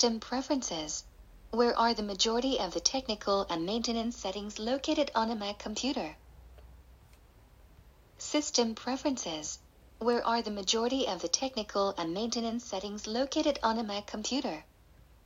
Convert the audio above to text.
System preferences. Where are the majority of the technical and maintenance settings located on a Mac computer? System preferences. Where are the majority of the technical and maintenance settings located on a Mac computer?